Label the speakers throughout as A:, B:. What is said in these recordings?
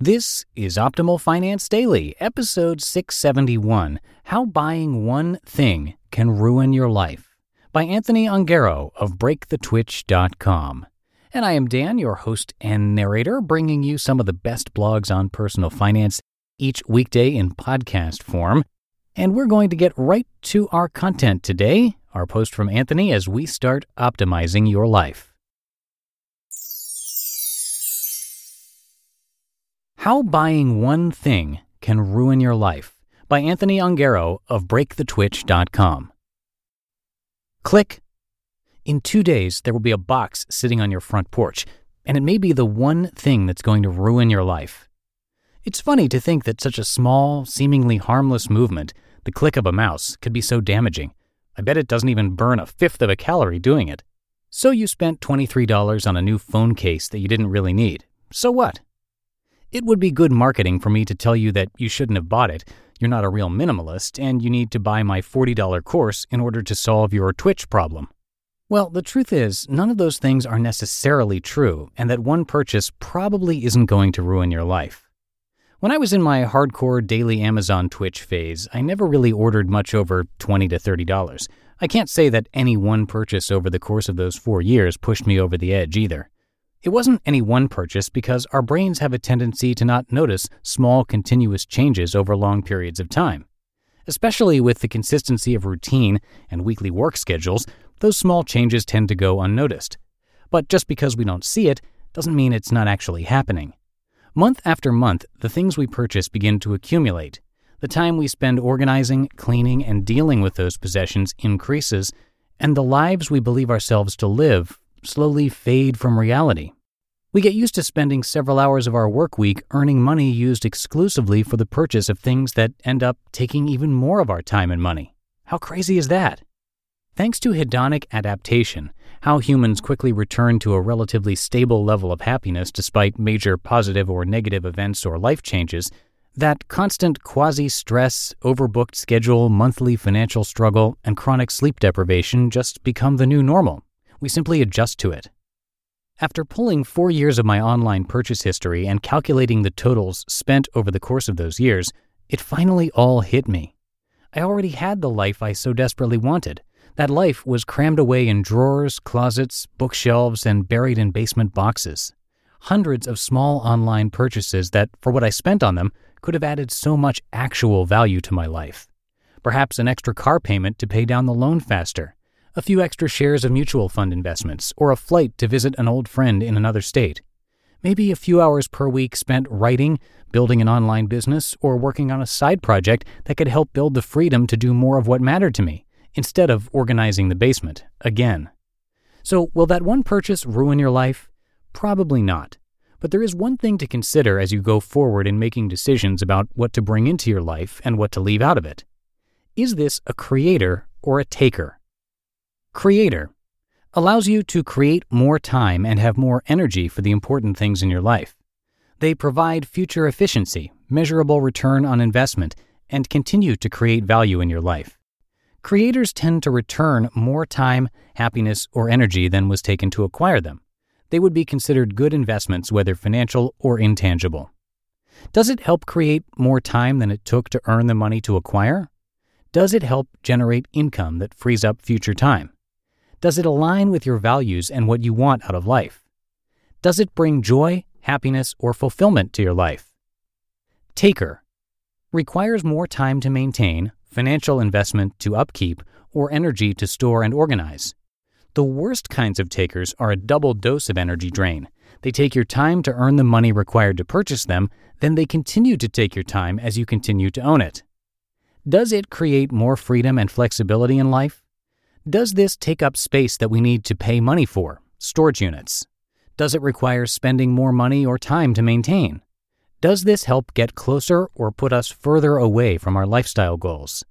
A: This is Optimal Finance Daily, episode 671 How Buying One Thing Can Ruin Your Life by Anthony Ongaro of BreakTheTwitch.com. And I am Dan, your host and narrator, bringing you some of the best blogs on personal finance each weekday in podcast form. And we're going to get right to our content today, our post from Anthony as we start optimizing your life. How Buying One Thing Can Ruin Your Life by Anthony Ongaro of BreakTheTwitch.com. Click. In two days, there will be a box sitting on your front porch, and it may be the one thing that's going to ruin your life. It's funny to think that such a small, seemingly harmless movement, the click of a mouse, could be so damaging. I bet it doesn't even burn a fifth of a calorie doing it. So you spent $23 on a new phone case that you didn't really need. So what? It would be good marketing for me to tell you that you shouldn't have bought it, you're not a real minimalist, and you need to buy my $40 course in order to solve your Twitch problem. Well, the truth is, none of those things are necessarily true, and that one purchase probably isn't going to ruin your life. When I was in my hardcore daily Amazon Twitch phase, I never really ordered much over $20 to $30. I can't say that any one purchase over the course of those four years pushed me over the edge either. It wasn't any one purchase because our brains have a tendency to not notice small continuous changes over long periods of time. Especially with the consistency of routine and weekly work schedules, those small changes tend to go unnoticed. But just because we don't see it doesn't mean it's not actually happening. Month after month, the things we purchase begin to accumulate. The time we spend organizing, cleaning, and dealing with those possessions increases, and the lives we believe ourselves to live slowly fade from reality. We get used to spending several hours of our work week earning money used exclusively for the purchase of things that end up taking even more of our time and money. How crazy is that? Thanks to hedonic adaptation, how humans quickly return to a relatively stable level of happiness despite major positive or negative events or life changes, that constant quasi stress, overbooked schedule, monthly financial struggle, and chronic sleep deprivation just become the new normal. We simply adjust to it. After pulling four years of my online purchase history and calculating the totals spent over the course of those years, it finally all hit me. I already had the life I so desperately wanted. That life was crammed away in drawers, closets, bookshelves, and buried in basement boxes. Hundreds of small online purchases that, for what I spent on them, could have added so much actual value to my life. Perhaps an extra car payment to pay down the loan faster, a few extra shares of mutual fund investments, or a flight to visit an old friend in another state. Maybe a few hours per week spent writing, building an online business, or working on a side project that could help build the freedom to do more of what mattered to me, instead of organizing the basement again. So, will that one purchase ruin your life? Probably not. But there is one thing to consider as you go forward in making decisions about what to bring into your life and what to leave out of it. Is this a creator or a taker? Creator allows you to create more time and have more energy for the important things in your life. They provide future efficiency, measurable return on investment, and continue to create value in your life. Creators tend to return more time, happiness, or energy than was taken to acquire them. They would be considered good investments, whether financial or intangible. Does it help create more time than it took to earn the money to acquire? Does it help generate income that frees up future time? Does it align with your values and what you want out of life? Does it bring joy, happiness, or fulfillment to your life? Taker requires more time to maintain, financial investment to upkeep, or energy to store and organize. The worst kinds of takers are a double dose of energy drain. They take your time to earn the money required to purchase them, then they continue to take your time as you continue to own it. Does it create more freedom and flexibility in life? Does this take up space that we need to pay money for, storage units? Does it require spending more money or time to maintain? Does this help get closer or put us further away from our lifestyle goals?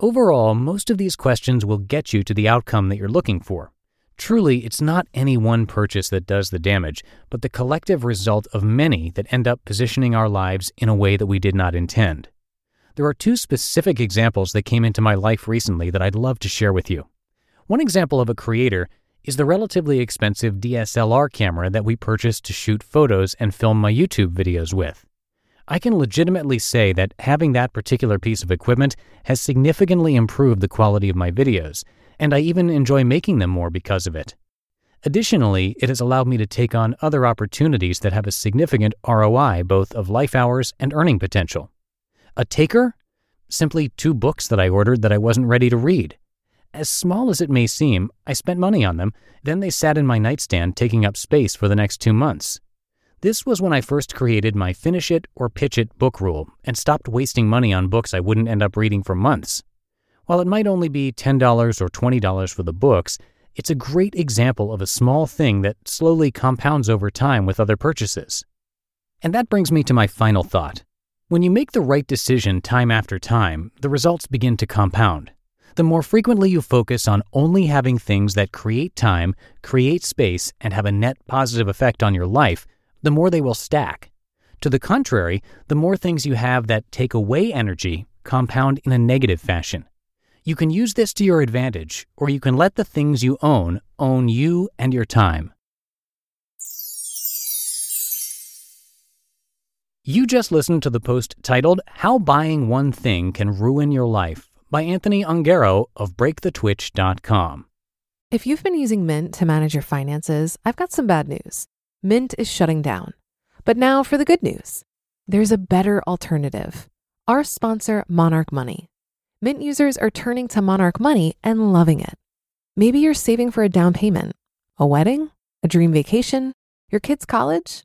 A: Overall, most of these questions will get you to the outcome that you're looking for. Truly, it's not any one purchase that does the damage, but the collective result of many that end up positioning our lives in a way that we did not intend. There are two specific examples that came into my life recently that I'd love to share with you. One example of a creator is the relatively expensive DSLR camera that we purchased to shoot photos and film my YouTube videos with. I can legitimately say that having that particular piece of equipment has significantly improved the quality of my videos, and I even enjoy making them more because of it. Additionally, it has allowed me to take on other opportunities that have a significant ROI both of life hours and earning potential. A taker? Simply two books that I ordered that I wasn't ready to read. As small as it may seem, I spent money on them, then they sat in my nightstand taking up space for the next two months. This was when I first created my finish it or pitch it book rule and stopped wasting money on books I wouldn't end up reading for months. While it might only be $10 or $20 for the books, it's a great example of a small thing that slowly compounds over time with other purchases. And that brings me to my final thought. When you make the right decision time after time, the results begin to compound. The more frequently you focus on only having things that create time, create space, and have a net positive effect on your life, the more they will stack. To the contrary, the more things you have that take away energy compound in a negative fashion. You can use this to your advantage, or you can let the things you own own you and your time. You just listened to the post titled How Buying One Thing Can Ruin Your Life by Anthony Ongaro of BreakTheTwitch.com.
B: If you've been using Mint to manage your finances, I've got some bad news. Mint is shutting down. But now for the good news there's a better alternative. Our sponsor, Monarch Money. Mint users are turning to Monarch Money and loving it. Maybe you're saving for a down payment, a wedding, a dream vacation, your kid's college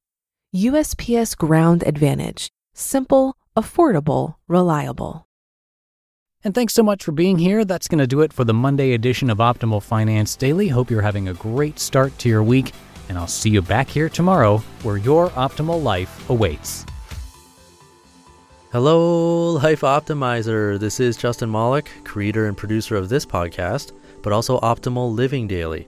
B: USPS Ground Advantage. Simple, affordable, reliable.
A: And thanks so much for being here. That's going to do it for the Monday edition of Optimal Finance Daily. Hope you're having a great start to your week, and I'll see you back here tomorrow where your optimal life awaits.
C: Hello, Life Optimizer. This is Justin Malik, creator and producer of this podcast, but also Optimal Living Daily